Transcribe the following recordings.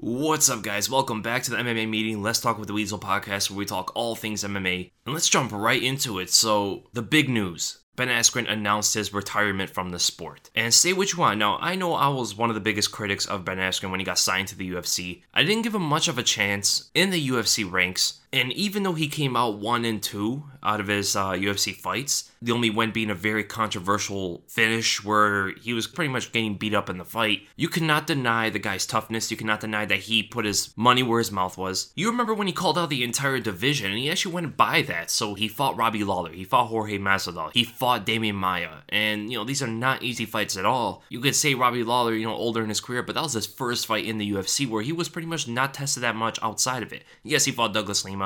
What's up, guys? Welcome back to the MMA meeting. Let's talk with the Weasel podcast where we talk all things MMA. And let's jump right into it. So, the big news Ben Askren announced his retirement from the sport. And say what you want. Now, I know I was one of the biggest critics of Ben Askren when he got signed to the UFC. I didn't give him much of a chance in the UFC ranks. And even though he came out one and two out of his uh, UFC fights, the only one being a very controversial finish where he was pretty much getting beat up in the fight, you cannot deny the guy's toughness. You cannot deny that he put his money where his mouth was. You remember when he called out the entire division, and he actually went by that. So he fought Robbie Lawler, he fought Jorge Masvidal, he fought Demian Maia, and you know these are not easy fights at all. You could say Robbie Lawler, you know, older in his career, but that was his first fight in the UFC where he was pretty much not tested that much outside of it. Yes, he fought Douglas Lima.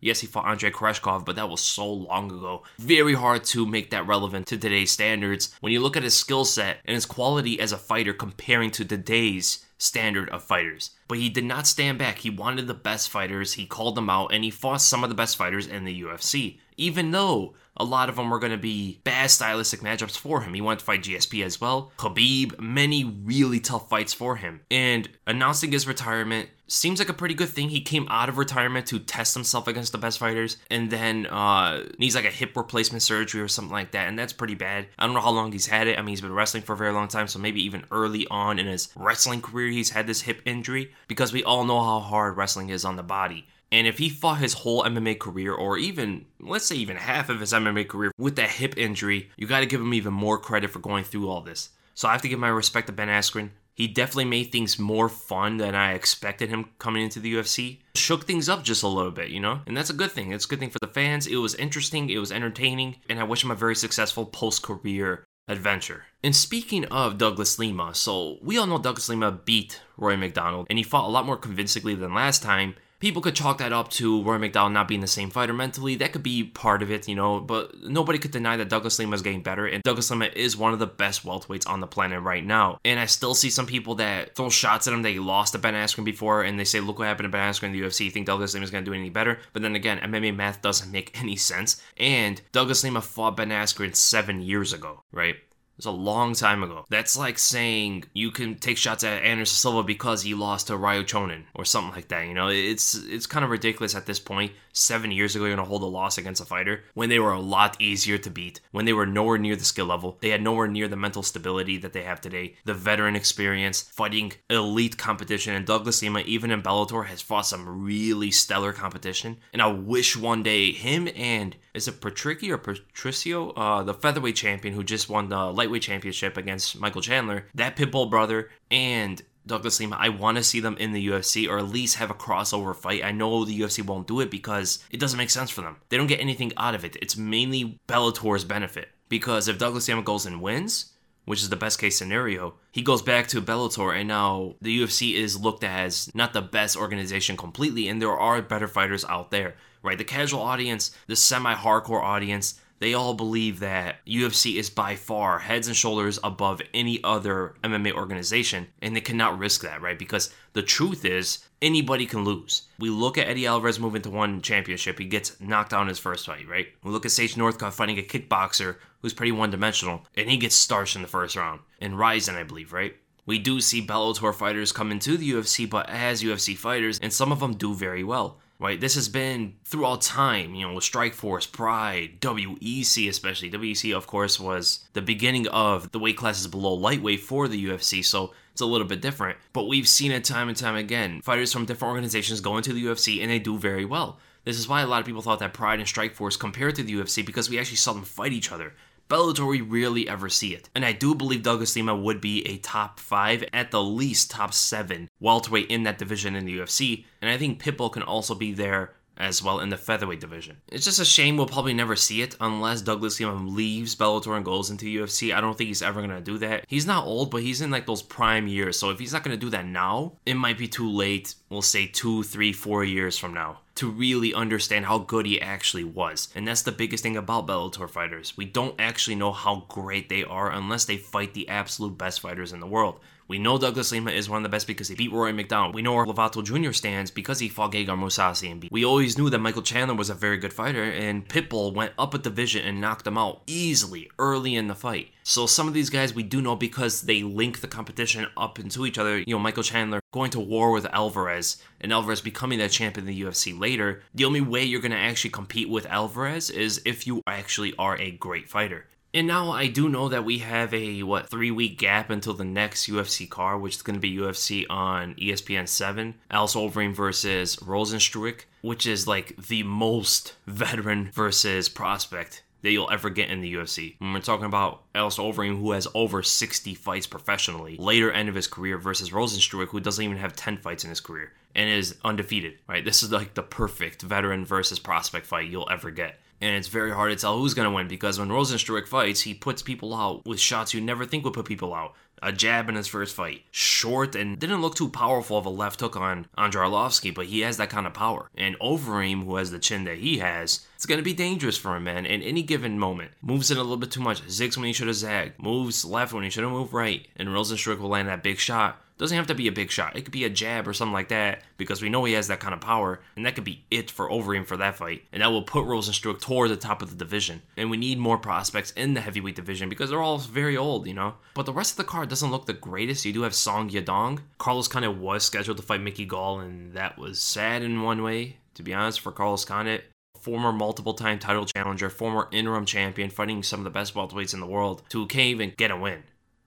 Yes, he fought Andrei Koreshkov, but that was so long ago. Very hard to make that relevant to today's standards. When you look at his skill set and his quality as a fighter comparing to today's standard of fighters. But he did not stand back. He wanted the best fighters, he called them out, and he fought some of the best fighters in the UFC. Even though a lot of them were going to be bad stylistic matchups for him. He wanted to fight GSP as well. Khabib, many really tough fights for him. And announcing his retirement seems like a pretty good thing. He came out of retirement to test himself against the best fighters, and then uh, needs like a hip replacement surgery or something like that, and that's pretty bad. I don't know how long he's had it. I mean, he's been wrestling for a very long time, so maybe even early on in his wrestling career, he's had this hip injury because we all know how hard wrestling is on the body. And if he fought his whole MMA career, or even, let's say, even half of his MMA career with that hip injury, you got to give him even more credit for going through all this. So I have to give my respect to Ben Askren. He definitely made things more fun than I expected him coming into the UFC. Shook things up just a little bit, you know? And that's a good thing. It's a good thing for the fans. It was interesting, it was entertaining, and I wish him a very successful post career adventure. And speaking of Douglas Lima, so we all know Douglas Lima beat Rory MacDonald, and he fought a lot more convincingly than last time. People could chalk that up to Rory MacDonald not being the same fighter mentally. That could be part of it, you know, but nobody could deny that Douglas Lima is getting better, and Douglas Lima is one of the best welterweights on the planet right now. And I still see some people that throw shots at him. They lost to Ben Askren before, and they say, look what happened to Ben Askren in the UFC. You think Douglas Lima is going to do any better? But then again, MMA math doesn't make any sense. And Douglas Lima fought Ben Askren seven years ago, right? It was a long time ago. That's like saying you can take shots at Anderson Silva because he lost to Ryo Chonan or something like that. You know, it's it's kind of ridiculous at this point. Seven years ago, you're gonna hold a loss against a fighter when they were a lot easier to beat, when they were nowhere near the skill level, they had nowhere near the mental stability that they have today, the veteran experience, fighting elite competition. And Douglas Lima, even in Bellator, has fought some really stellar competition. And I wish one day him and is it Patricky or Patricio, uh, the featherweight champion who just won the lightweight championship against Michael Chandler, that Pitbull brother, and Douglas Lima, I want to see them in the UFC or at least have a crossover fight. I know the UFC won't do it because it doesn't make sense for them. They don't get anything out of it. It's mainly Bellator's benefit. Because if Douglas Lima goes and wins, which is the best case scenario, he goes back to Bellator, and now the UFC is looked at as not the best organization completely, and there are better fighters out there, right? The casual audience, the semi hardcore audience, they all believe that UFC is by far heads and shoulders above any other MMA organization, and they cannot risk that, right? Because the truth is, anybody can lose. We look at Eddie Alvarez moving to one championship, he gets knocked out in his first fight, right? We look at Sage Northcutt fighting a kickboxer who's pretty one dimensional, and he gets starched in the first round. And Rizin, I believe, right? We do see Bellator fighters come into the UFC, but as UFC fighters, and some of them do very well right? This has been throughout time, you know, with Strikeforce, Pride, WEC especially. WEC, of course, was the beginning of the weight classes below lightweight for the UFC, so it's a little bit different. But we've seen it time and time again. Fighters from different organizations go into the UFC and they do very well. This is why a lot of people thought that Pride and Strikeforce compared to the UFC because we actually saw them fight each other. Bellator, we rarely ever see it. And I do believe Douglas Lima would be a top five, at the least top seven welterweight in that division in the UFC. And I think Pitbull can also be there as well in the featherweight division. It's just a shame we'll probably never see it unless Douglas Lima leaves Bellator and goes into UFC. I don't think he's ever gonna do that. He's not old, but he's in like those prime years. So if he's not gonna do that now, it might be too late. We'll say two, three, four years from now to really understand how good he actually was. And that's the biggest thing about Bellator fighters. We don't actually know how great they are unless they fight the absolute best fighters in the world We know Douglas Lima is one of the best because he beat Rory MacDonald. We know where Lovato Jr. stands because he fought Gegard Mousasi and beat. We always knew that Michael Chandler was a very good fighter, and Pitbull went up a division and knocked him out easily early in the fight. So some of these guys we do know because they link the competition up into each other. You know, Michael Chandler going to war with Alvarez and Alvarez becoming that champion in the UFC later. The only way you're going to actually compete with Alvarez is if you actually are a great fighter. And now I do know that we have a what three week gap until the next UFC card, which is going to be UFC on ESPN seven. Alistair Overeem versus Rozenstruik, which is like the most veteran versus prospect that you'll ever get in the UFC. When we're talking about Alistair Overeem, who has over 60 fights professionally, later end of his career, versus Rozenstruik, who doesn't even have 10 fights in his career and is undefeated, right? This is like the perfect veteran versus prospect fight you'll ever get. And it's very hard to tell who's going to win because when Rozenstruik fights, he puts people out with shots you never think would put people out a jab in his first fight. Short and didn't look too powerful of a left hook on Andrei Arlovski, but he has that kind of power. And Overeem, who has the chin that he has, it's going to be dangerous for him, man, in any given moment. Moves in a little bit too much, zigs when he should have zagged, moves left when he should have moved right, and Rozenstruik will land that big shot doesn't have to be a big shot. It could be a jab or something like that because we know he has that kind of power, and that could be it for Overeem for that fight. And that will put Rozenstruik toward the top of the division. And we need more prospects in the heavyweight division because they're all very old, you know. But the rest of the card doesn't look the greatest. You do have Song Yadong. Carlos Condit was scheduled to fight Mickey Gall, and that was sad in one way, to be honest, for Carlos Condit former multiple time title challenger, former interim champion, fighting some of the best welterweights in the world, to can't even get a win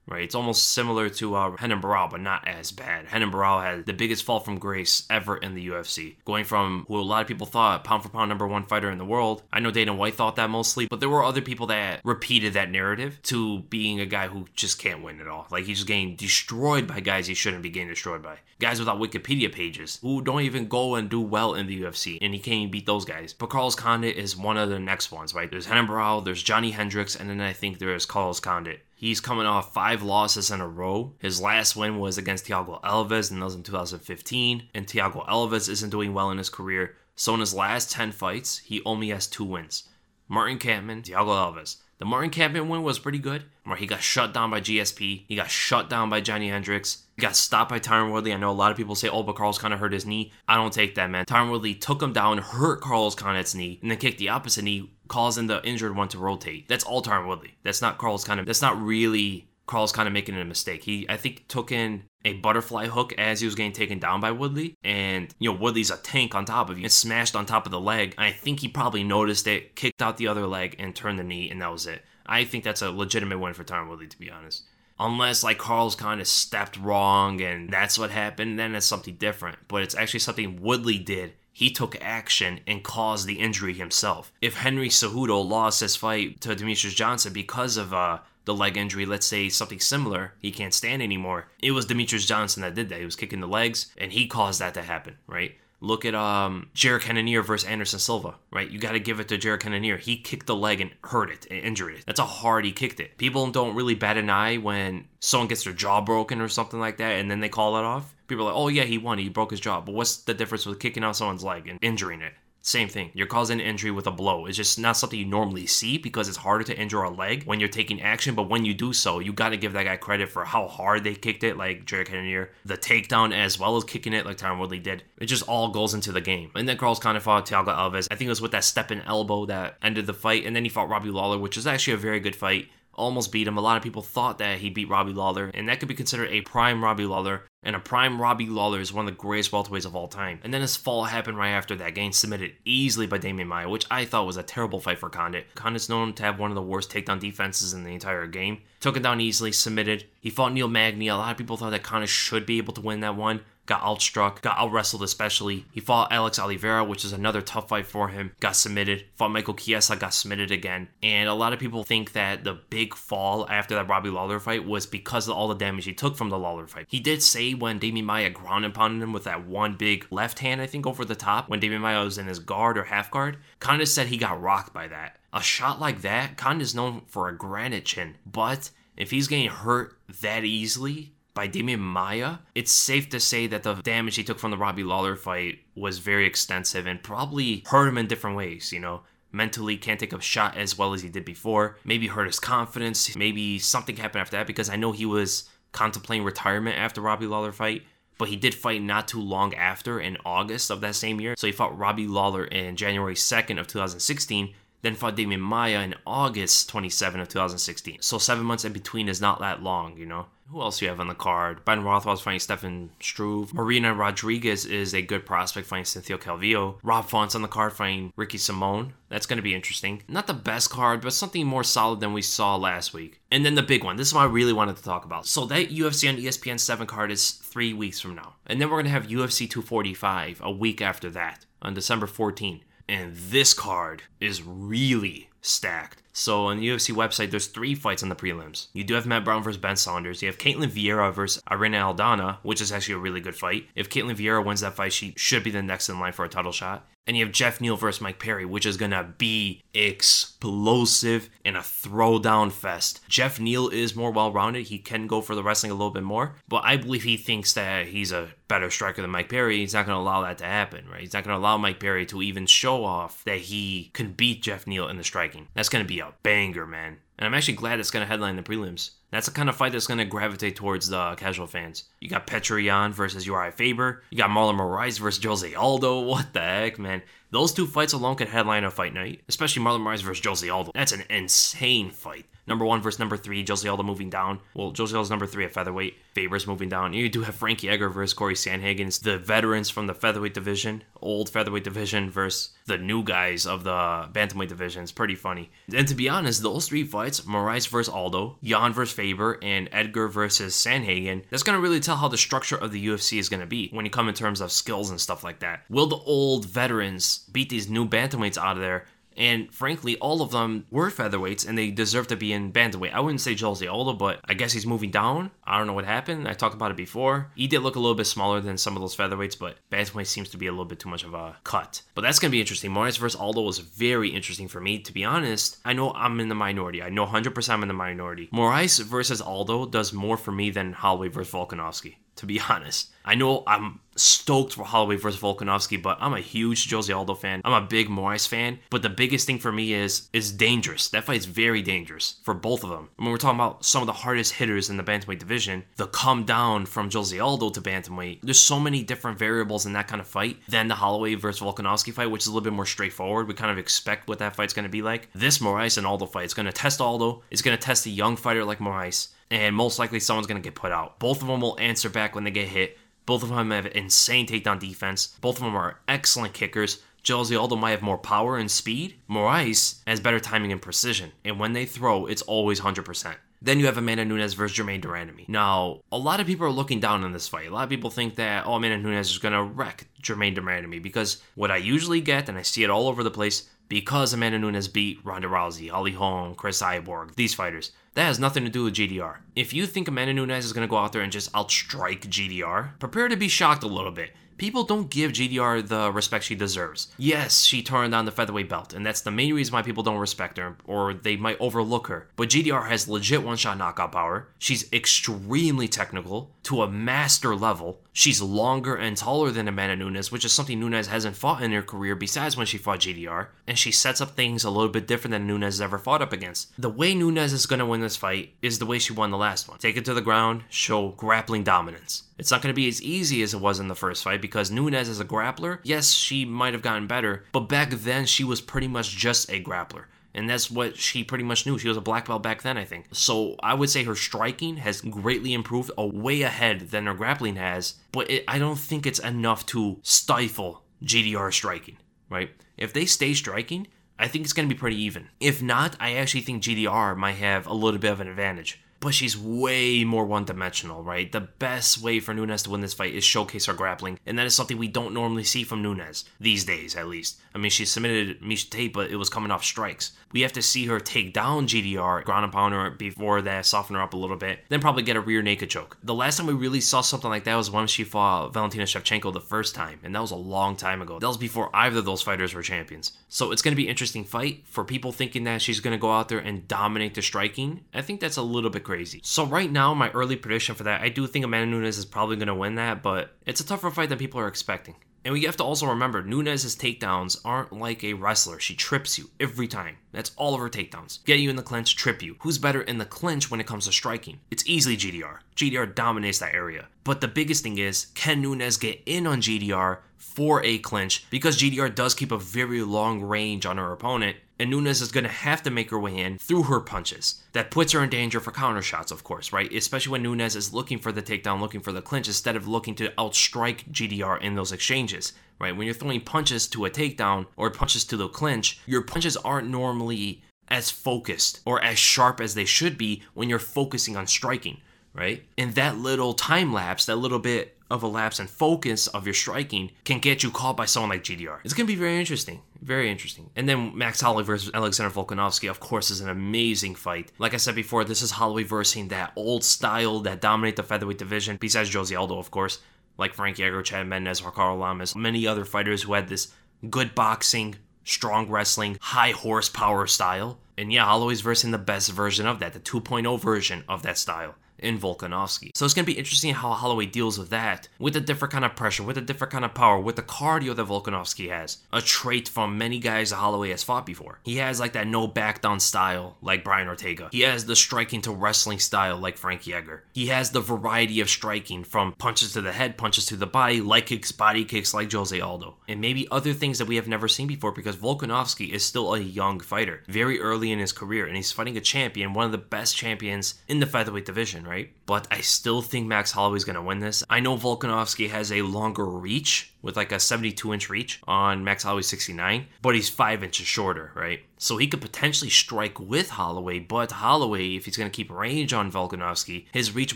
right? It's almost similar to uh, Renan Barão, but not as bad. Renan Barão had the biggest fall from grace ever in the UFC, going from who a lot of people thought pound for pound number one fighter in the world. I know Dana White thought that mostly, but there were other people that repeated that narrative to being a guy who just can't win at all. Like he's just getting destroyed by guys he shouldn't be getting destroyed by. Guys without Wikipedia pages who don't even go and do well in the UFC, and he can't even beat those guys. But Carlos Condit is one of the next ones, right? There's Renan Barão, there's Johnny Hendricks, and then I think there's Carlos Condit. He's coming off five losses in a row. His last win was against Thiago Alves, and that was in 2015. And Thiago Alves isn't doing well in his career. So in his last 10 fights, he only has two wins. Martin Kampmann, Thiago Alves. The Martin Kampmann win was pretty good, where he got shut down by GSP. He got shut down by Johnny Hendricks. He got stopped by Tyron Woodley. I know a lot of people say, oh, but Carlos Condit hurt his knee. I don't take that, man. Tyron Woodley took him down, hurt Carlos Condit's knee, and then kicked the opposite knee, causing the injured one to rotate. That's all Tyron Woodley. That's not Carlos Condit. That's not really Carlos Condit making a mistake. He, I think, took in a butterfly hook as he was getting taken down by Woodley. And, you know, Woodley's a tank on top of you. It smashed on top of the leg. And I think he probably noticed it, kicked out the other leg, and turned the knee, and that was it. I think that's a legitimate win for Tyron Woodley, to be honest. Unless like Carlos Condit stepped wrong and that's what happened, then it's something different. But it's actually something Woodley did. He took action and caused the injury himself. If Henry Cejudo lost his fight to Demetrious Johnson because of uh, the leg injury, let's say something similar, he can't stand anymore. It was Demetrious Johnson that did that. He was kicking the legs and he caused that to happen, right? Look at um Jared Cannonier versus Anderson Silva, right? You got to give it to Jared Cannonier. He kicked the leg and hurt it and injured it. That's how hard he kicked it. People don't really bat an eye when someone gets their jaw broken or something like that and then they call it off. People are like, oh yeah, he won. He broke his jaw. But what's the difference with kicking out someone's leg and injuring it? Same thing. You're causing an injury with a blow. It's just not something you normally see because it's harder to injure a leg when you're taking action. But when you do so, you got to give that guy credit for how hard they kicked it, like Jared Cannonier, the takedown as well as kicking it like Tyron Woodley did. It just all goes into the game. And then Carlos of fought Thiago Alves. I think it was with that step in elbow that ended the fight. And then he fought Robbie Lawler, which was actually a very good fight almost beat him. A lot of people thought that he beat Robbie Lawler, and that could be considered a prime Robbie Lawler. And a prime Robbie Lawler is one of the greatest welterweights of all time. And then his fall happened right after that, getting submitted easily by Demian Maia, which I thought was a terrible fight for Condit. Condit's known to have one of the worst takedown defenses in the entire game. Took it down easily, submitted. He fought Neil Magny. A lot of people thought that Condit should be able to win that one got outstruck, got out wrestled especially. He fought Alex Oliveira, which is another tough fight for him, got submitted. Fought Michael Chiesa, got submitted again. And a lot of people think that the big fall after that Robbie Lawler fight was because of all the damage he took from the Lawler fight. He did say when Demian Maia ground and pounded him with that one big left hand, I think, over the top, when Demian Maia was in his guard or half guard, of said he got rocked by that. A shot like that, is known for a granite chin, but if he's getting hurt that easily, by Demian Maia, it's safe to say that the damage he took from the Robbie Lawler fight was very extensive and probably hurt him in different ways, you know. Mentally can't take a shot as well as he did before. Maybe hurt his confidence. Maybe something happened after that because I know he was contemplating retirement after Robbie Lawler fight, but he did fight not too long after in August of that same year. So he fought Robbie Lawler in January 2nd of 2016, then fought Demian Maia in August 27 of 2016. So seven months in between is not that long, you know. Who else do you have on the card? Ben Rothwell's fighting Stefan Struve. Marina Rodriguez is a good prospect fighting Cynthia Calvillo. Rob Font's on the card fighting Ricky Simón. That's going to be interesting. Not the best card, but something more solid than we saw last week. And then the big one. This is what I really wanted to talk about. So that UFC on ESPN 7 card is three weeks from now. And then we're going to have UFC 245 a week after that on December 14. And this card is really stacked. So on the UFC website, there's three fights on the prelims. You do have Matt Brown versus Ben Saunders. You have Ketlen Vieira versus Irene Aldana, which is actually a really good fight. If Ketlen Vieira wins that fight, she should be the next in line for a title shot. And you have Geoff Neal versus Mike Perry, which is gonna be explosive and a throwdown fest. Geoff Neal is more well rounded. He can go for the wrestling a little bit more, but I believe he thinks that he's a better striker than Mike Perry. He's not gonna allow that to happen, right? He's not gonna allow Mike Perry to even show off that he can beat Geoff Neal in the striking. That's gonna be a banger, man. And I'm actually glad it's going to headline the prelims. That's the kind of fight that's going to gravitate towards the casual fans. You got Petr Yan versus Urijah Faber. You got Marlon Moraes versus Jose Aldo. What the heck, man? Those two fights alone could headline a fight night, especially Marlon Moraes versus Jose Aldo. That's an insane fight. Number one versus number three, Jose Aldo moving down. Well, Jose Aldo's number three at featherweight. Faber's moving down. You do have Frankie Edgar versus Cory Sandhagen. It's the veterans from the featherweight division, old featherweight division versus the new guys of the bantamweight division. It's pretty funny. And to be honest, those three fights, Moraes versus Aldo, Yan versus Faber, and Edgar versus Sandhagen, that's going to really tell how the structure of the UFC is going to be when you come in terms of skills and stuff like that. Will the old veterans beat these new bantamweights out of there and frankly, all of them were featherweights and they deserve to be in bantamweight. I wouldn't say Jose Aldo, but I guess he's moving down. I don't know what happened. I talked about it before. He did look a little bit smaller than some of those featherweights, but bantamweight seems to be a little bit too much of a cut. But that's going to be interesting. Moraes versus Aldo was very interesting for me. To be honest, I know I'm in the minority. I know 100% I'm in the minority. Moraes versus Aldo does more for me than Holloway versus Volkanovski to be honest. I know I'm stoked for Holloway versus Volkanovski, but I'm a huge Jose Aldo fan. I'm a big Moraes fan, but the biggest thing for me is is dangerous. That fight is very dangerous for both of them. When we're talking about some of the hardest hitters in the bantamweight division, the come down from Jose Aldo to bantamweight, there's so many different variables in that kind of fight than the Holloway versus Volkanovski fight, which is a little bit more straightforward. We kind of expect what that fight's going to be like. This Moraes and Aldo fight is going to test Aldo. It's going to test a young fighter like Moraes and most likely someone's going to get put out. Both of them will answer back when they get hit. Both of them have insane takedown defense. Both of them are excellent kickers. Jose Aldo might have more power and speed. Moraes has better timing and precision. And when they throw, it's always 100%. Then you have Amanda Nunes versus Germaine de Randamie. Now, a lot of people are looking down on this fight. A lot of people think that, oh, Amanda Nunes is going to wreck Germaine de Randamie because what I usually get, and I see it all over the place, because Amanda Nunes beat Ronda Rousey, Holly Holm, Cris Cyborg, these fighters. That has nothing to do with GDR. If you think Amanda Nunes is going to go out there and just outstrike GDR, prepare to be shocked a little bit people don't give GDR the respect she deserves. Yes, she turned on the featherweight belt, and that's the main reason why people don't respect her, or they might overlook her. But GDR has legit one shot knockout power. She's extremely technical to a master level. She's longer and taller than Amanda Nunes, which is something Nunes hasn't fought in her career besides when she fought GDR. And she sets up things a little bit different than Nunes has ever fought up against. The way Nunes is going to win this fight is the way she won the last one. Take it to the ground, show grappling dominance. It's not going to be as easy as it was in the first fight because Nunes is a grappler, yes, she might have gotten better, but back then she was pretty much just a grappler. And that's what she pretty much knew. She was a black belt back then, I think. So I would say her striking has greatly improved, a way ahead than her grappling has. But it, I don't think it's enough to stifle GDR striking, right? If they stay striking, I think it's going to be pretty even. If not, I actually think GDR might have a little bit of an advantage but she's way more one dimensional, right? The best way for Nunes to win this fight is showcase her grappling, and that is something we don't normally see from Nunes, these days at least. I mean, she submitted Miesha Tate, but it was coming off strikes. We have to see her take down GDR, ground and pound her before that, soften her up a little bit, then probably get a rear naked choke. The last time we really saw something like that was when she fought Valentina Shevchenko the first time, and that was a long time ago. That was before either of those fighters were champions. So it's going to be an interesting fight for people thinking that she's going to go out there and dominate the striking. I think that's a little bit crazy. So right now, my early prediction for that, I do think Amanda Nunes is probably going to win that, but it's a tougher fight than people are expecting. And we have to also remember Nunes's takedowns aren't like a wrestler. She trips you every time. That's all of her takedowns. Get you in the clinch, trip you. Who's better in the clinch when it comes to striking? It's easily GDR. GDR dominates that area. But the biggest thing is, can Nunes get in on GDR for a clinch? Because GDR does keep a very long range on her opponent, and Nunes is going to have to make her way in through her punches. That puts her in danger for counter shots, of course, right? Especially when Nunes is looking for the takedown, looking for the clinch, instead of looking to outstrike GDR in those exchanges, right? When you're throwing punches to a takedown or punches to the clinch, your punches aren't normally as focused or as sharp as they should be when you're focusing on striking, right? And that little time lapse, that little bit of a lapse in focus of your striking can get you caught by someone like GDR. It's going to be very interesting. Very interesting. And then Max Holloway versus Alexander Volkanovski, of course, is an amazing fight. Like I said before, this is Holloway versus that old style that dominate the featherweight division, besides Jose Aldo, of course, like Frank Edgar, Chad Mendes, Ricardo Lamas, many other fighters who had this good boxing, strong wrestling, high horsepower style. And yeah, Holloway's versing the best version of that, the 2.0 version of that style in Volkanovski. So it's going to be interesting how Holloway deals with that, with a different kind of pressure, with a different kind of power, with the cardio that Volkanovski has. A trait from many guys Holloway has fought before. He has like that no back down style like Brian Ortega. He has the striking to wrestling style like Frankie Edgar. He has the variety of striking from punches to the head, punches to the body, leg kicks, body kicks like Jose Aldo. And maybe other things that we have never seen before because Volkanovski is still a young fighter, very early in his career, and he's fighting a champion, one of the best champions in the featherweight division, right? Right? But I still think Max Holloway's going to win this. I know Volkanovski has a longer reach with like a 72 inch reach on Max Holloway 69, but he's five inches shorter, right? So he could potentially strike with Holloway, but Holloway, if he's going to keep range on Volkanovski, his reach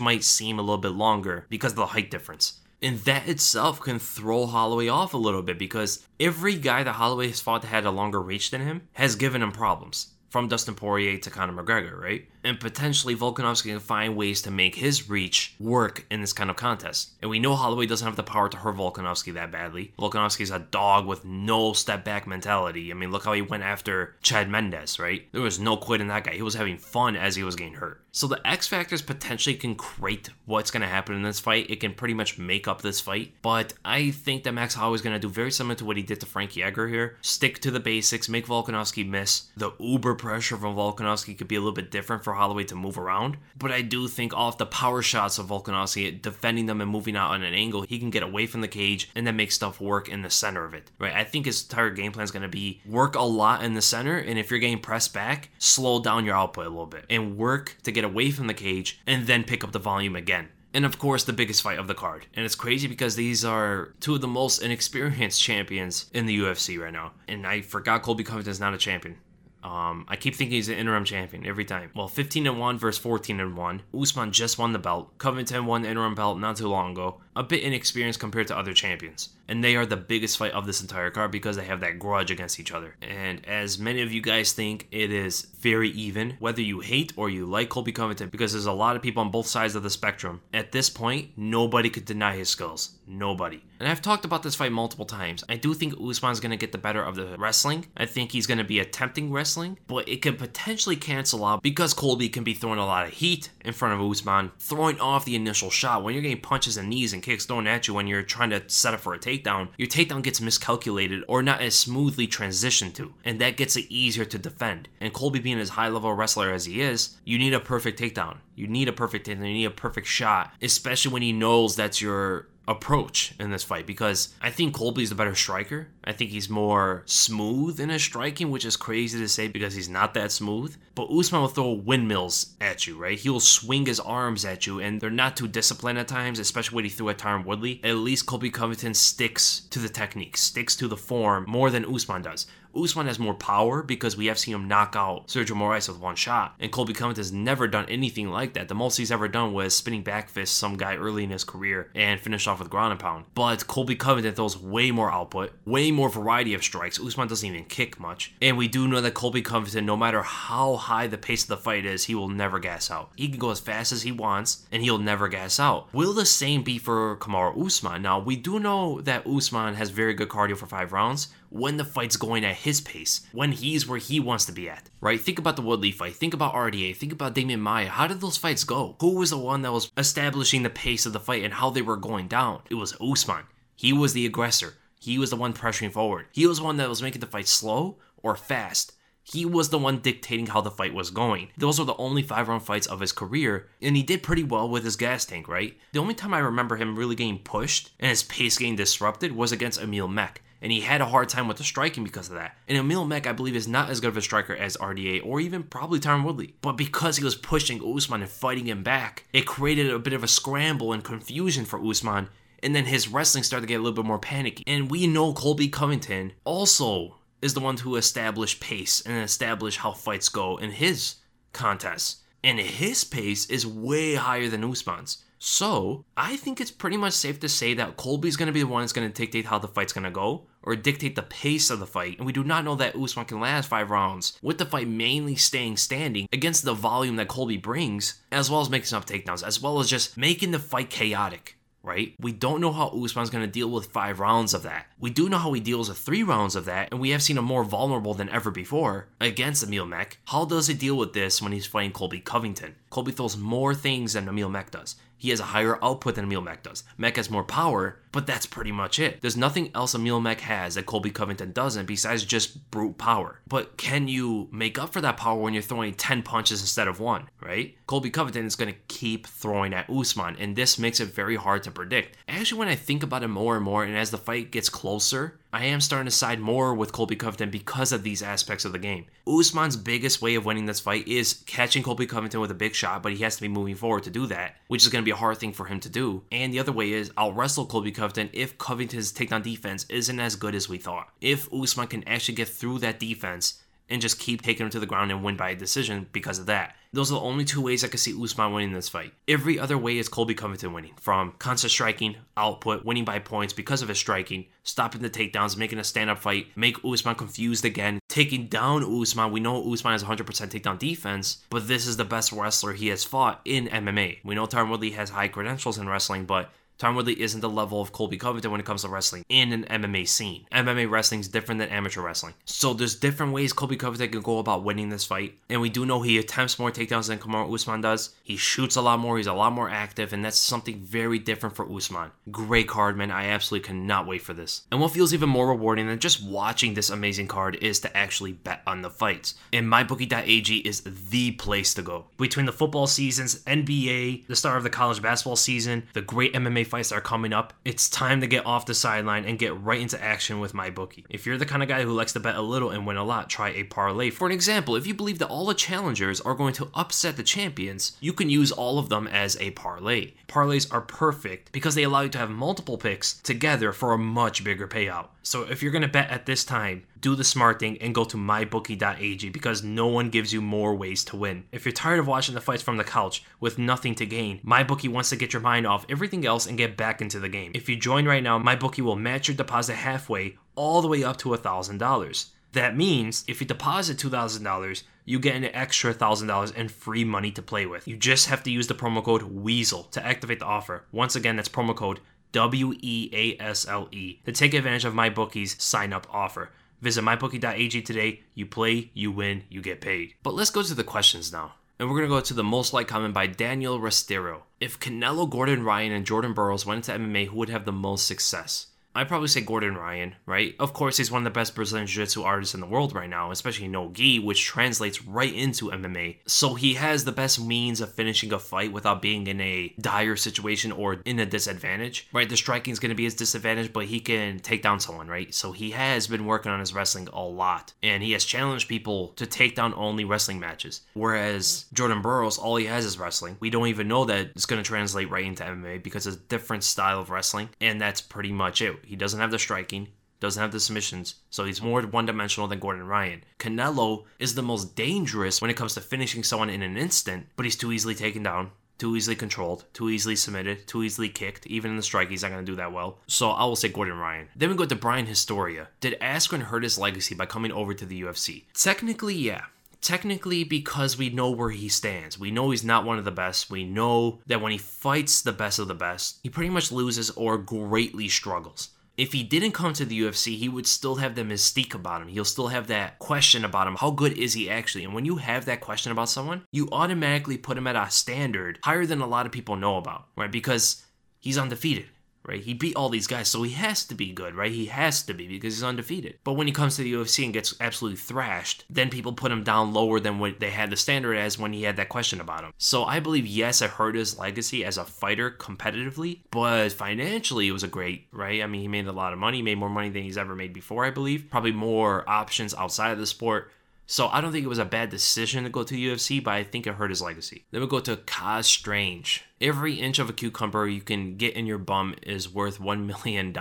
might seem a little bit longer because of the height difference. And that itself can throw Holloway off a little bit because every guy that Holloway has fought that had a longer reach than him has given him problems. From Dustin Poirier to Conor McGregor, right? And potentially Volkanovski can find ways to make his reach work in this kind of contest. And we know Holloway doesn't have the power to hurt Volkanovski that badly. Volkanovski's a dog with no step back mentality. I mean, look how he went after Chad Mendes, right? There was no quit in that guy. He was having fun as he was getting hurt. So the X factors potentially can create what's going to happen in this fight. It can pretty much make up this fight. But I think that Max Holloway is going to do very similar to what he did to Frankie Edgar here. Stick to the basics, make Volkanovski miss. The uber pressure from Volkanovski could be a little bit different for Holloway to move around. But I do think off the power shots of Volkanovski, defending them and moving out on an angle, he can get away from the cage and then make stuff work in the center of it. Right? I think his entire game plan is going to be work a lot in the center, and if you're getting pressed back, slow down your output a little bit and work to get away from the cage and then pick up the volume again and of course the biggest fight of the card. And it's crazy because these are two of the most inexperienced champions in the UFC right now. And I forgot Colby Covington is not a champion. Um, I keep thinking he's an interim champion every time. Well, 15 and 1 versus 14 and 1. Usman just won the belt. Covington won the interim belt not too long ago. A bit inexperienced compared to other champions and they are the biggest fight of this entire card because they have that grudge against each other. And as many of you guys think, it is very even, whether you hate or you like Colby Covington, because there's a lot of people on both sides of the spectrum. At this point, nobody could deny his skills. Nobody. And I've talked about this fight multiple times. I do think Usman's going to get the better of the wrestling. I think he's going to be attempting wrestling, but it could potentially cancel out because Colby can be throwing a lot of heat in front of Usman, throwing off the initial shot. When you're getting punches and knees and kicks thrown at you when you're trying to set up for a take takedown, your takedown gets miscalculated or not as smoothly transitioned to, and that gets it easier to defend. And Colby being as high level wrestler as he is, you need a perfect takedown. You need a perfect takedown. You need a perfect shot, especially when he knows that's your approach in this fight because I think Colby's the better striker. I think he's more smooth in his striking, which is crazy to say because he's not that smooth. But Usman will throw windmills at you, right? He'll swing his arms at you, and they're not too disciplined at times, especially when he threw at Tyron Woodley. At least Colby Covington sticks to the technique, sticks to the form more than Usman does. Usman has more power because we have seen him knock out Sergio Moraes with one shot. And Colby Covington has never done anything like that. The most he's ever done was spinning back fist some guy early in his career and finish off with ground and pound. But Colby Covington throws way more output, way more variety of strikes. Usman doesn't even kick much. And we do know that Colby Covington, no matter how high the pace of the fight is, he will never gas out. He can go as fast as he wants and he'll never gas out. Will the same be for Kamaru Usman? Now, we do know that Usman has very good cardio for five rounds, when the fight's going at his pace, when he's where he wants to be at, right? Think about the Woodley fight, think about RDA, think about Demian Maia. How did those fights go? Who was the one that was establishing the pace of the fight and how they were going down? It was Usman. He was the aggressor. He was the one pressuring forward. He was the one that was making the fight slow or fast. He was the one dictating how the fight was going. Those were the only five round fights of his career, and he did pretty well with his gas tank, right? The only time I remember him really getting pushed and his pace getting disrupted was against Emil Meek and he had a hard time with the striking because of that. And Emil Meek, I believe, is not as good of a striker as RDA or even probably Tyron Woodley. But because he was pushing Usman and fighting him back, it created a bit of a scramble and confusion for Usman. And then his wrestling started to get a little bit more panicky. And we know Colby Covington also is the one to establish pace and establish how fights go in his contests. And his pace is way higher than Usman's. So, I think it's pretty much safe to say that Colby's going to be the one that's going to dictate how the fight's going to go or dictate the pace of the fight. And we do not know that Usman can last five rounds, with the fight mainly staying standing against the volume that Colby brings, as well as making some takedowns, as well as just making the fight chaotic right? We don't know how Usman's going to deal with five rounds of that. We do know how he deals with three rounds of that, and we have seen him more vulnerable than ever before against Emil Meek. How does he deal with this when he's fighting Colby Covington? Colby throws more things than Emil Meek does. He has a higher output than Emil Meek does. Meek has more power, but that's pretty much it. There's nothing else Emil Meek has that Colby Covington doesn't besides just brute power. But can you make up for that power when you're throwing 10 punches instead of one, right? Colby Covington is going to keep throwing at Usman, and this makes it very hard to predict. Actually, when I think about it more and more, and as the fight gets closer, I am starting to side more with Colby Covington because of these aspects of the game. Usman's biggest way of winning this fight is catching Colby Covington with a big shot, but he has to be moving forward to do that, which is going to be a hard thing for him to do. And the other way is I'll wrestle Colby Covington if Covington's takedown defense isn't as good as we thought. If Usman can actually get through that defense and just keep taking him to the ground and win by a decision because of that. Those are the only two ways I could see Usman winning this fight. Every other way is Colby Covington winning, from constant striking, output, winning by points because of his striking, stopping the takedowns, making a stand-up fight, make Usman confused again, taking down Usman. We know Usman has 100% takedown defense, but this is the best wrestler he has fought in MMA. We know Tyron Woodley has high credentials in wrestling, but Tom Woodley isn't the level of Colby Covington when it comes to wrestling in an MMA scene. MMA wrestling is different than amateur wrestling. So there's different ways Colby Covington can go about winning this fight. And we do know he attempts more takedowns than Kamaru Usman does. He shoots a lot more, he's a lot more active, and that's something very different for Usman. Great card, man. I absolutely cannot wait for this. And what feels even more rewarding than just watching this amazing card is to actually bet on the fights. And mybookie.ag is the place to go. Between the football seasons, NBA, the start of the college basketball season, the great MMA fights are coming up, it's time to get off the sideline and get right into action with my bookie. If you're the kind of guy who likes to bet a little and win a lot, try a parlay. For an example, if you believe that all the challengers are going to upset the champions, you can use all of them as a parlay. Parlays are perfect because they allow you to have multiple picks together for a much bigger payout. So if you're going to bet at this time, do the smart thing and go to mybookie.ag because no one gives you more ways to win. If you're tired of watching the fights from the couch with nothing to gain, MyBookie wants to get your mind off everything else and get back into the game. If you join right now, MyBookie will match your deposit halfway all the way up to $1,000. That means if you deposit $2,000, you get an extra $1,000 and free money to play with. You just have to use the promo code WEASEL to activate the offer. Once again, that's promo code W E A S L E to take advantage of MyBookie's sign up offer. Visit mybookie.ag today. You play, you win, you get paid. But let's go to the questions now. And we're going to go to the most liked comment by Daniel Restero. If Canelo, Gordon Ryan, and Jordan Burroughs went into MMA, who would have the most success? I'd probably say Gordon Ryan, right? Of course, he's one of the best Brazilian Jiu Jitsu artists in the world right now, especially no gi, which translates right into MMA. So he has the best means of finishing a fight without being in a dire situation or in a disadvantage, right? The striking is going to be his disadvantage, but he can take down someone, right? So he has been working on his wrestling a lot, and he has challenged people to take down only wrestling matches. Whereas Jordan Burroughs, all he has is wrestling. We don't even know that it's going to translate right into MMA because it's a different style of wrestling, and that's pretty much it. He doesn't have the striking, doesn't have the submissions, so he's more one dimensional than Gordon Ryan. Canelo is the most dangerous when it comes to finishing someone in an instant, but he's too easily taken down, too easily controlled, too easily submitted, too easily kicked. Even in the strike, he's not going to do that well. So I will say Gordon Ryan. Then we go to Brian Historia. Did Askren hurt his legacy by coming over to the UFC? Technically, yeah. Technically, because we know where he stands. We know he's not one of the best. We know that when he fights the best of the best, he pretty much loses or greatly struggles if he didn't come to the UFC, he would still have the mystique about him. He'll still have that question about him. How good is he actually? And when you have that question about someone, you automatically put him at a standard higher than a lot of people know about, right? Because he's undefeated right? He beat all these guys, so he has to be good, right? He has to be because he's undefeated. But when he comes to the UFC and gets absolutely thrashed, then people put him down lower than what they had the standard as when he had that question about him. So I believe, yes, it hurt his legacy as a fighter competitively, but financially it was a great, right? I mean, he made a lot of money, made more money than he's ever made before, I believe. Probably more options outside of the sport. So I don't think it was a bad decision to go to UFC, but I think it hurt his legacy. Then we go to Kaz Strange. Every inch of a cucumber you can get in your bum is worth $1 million.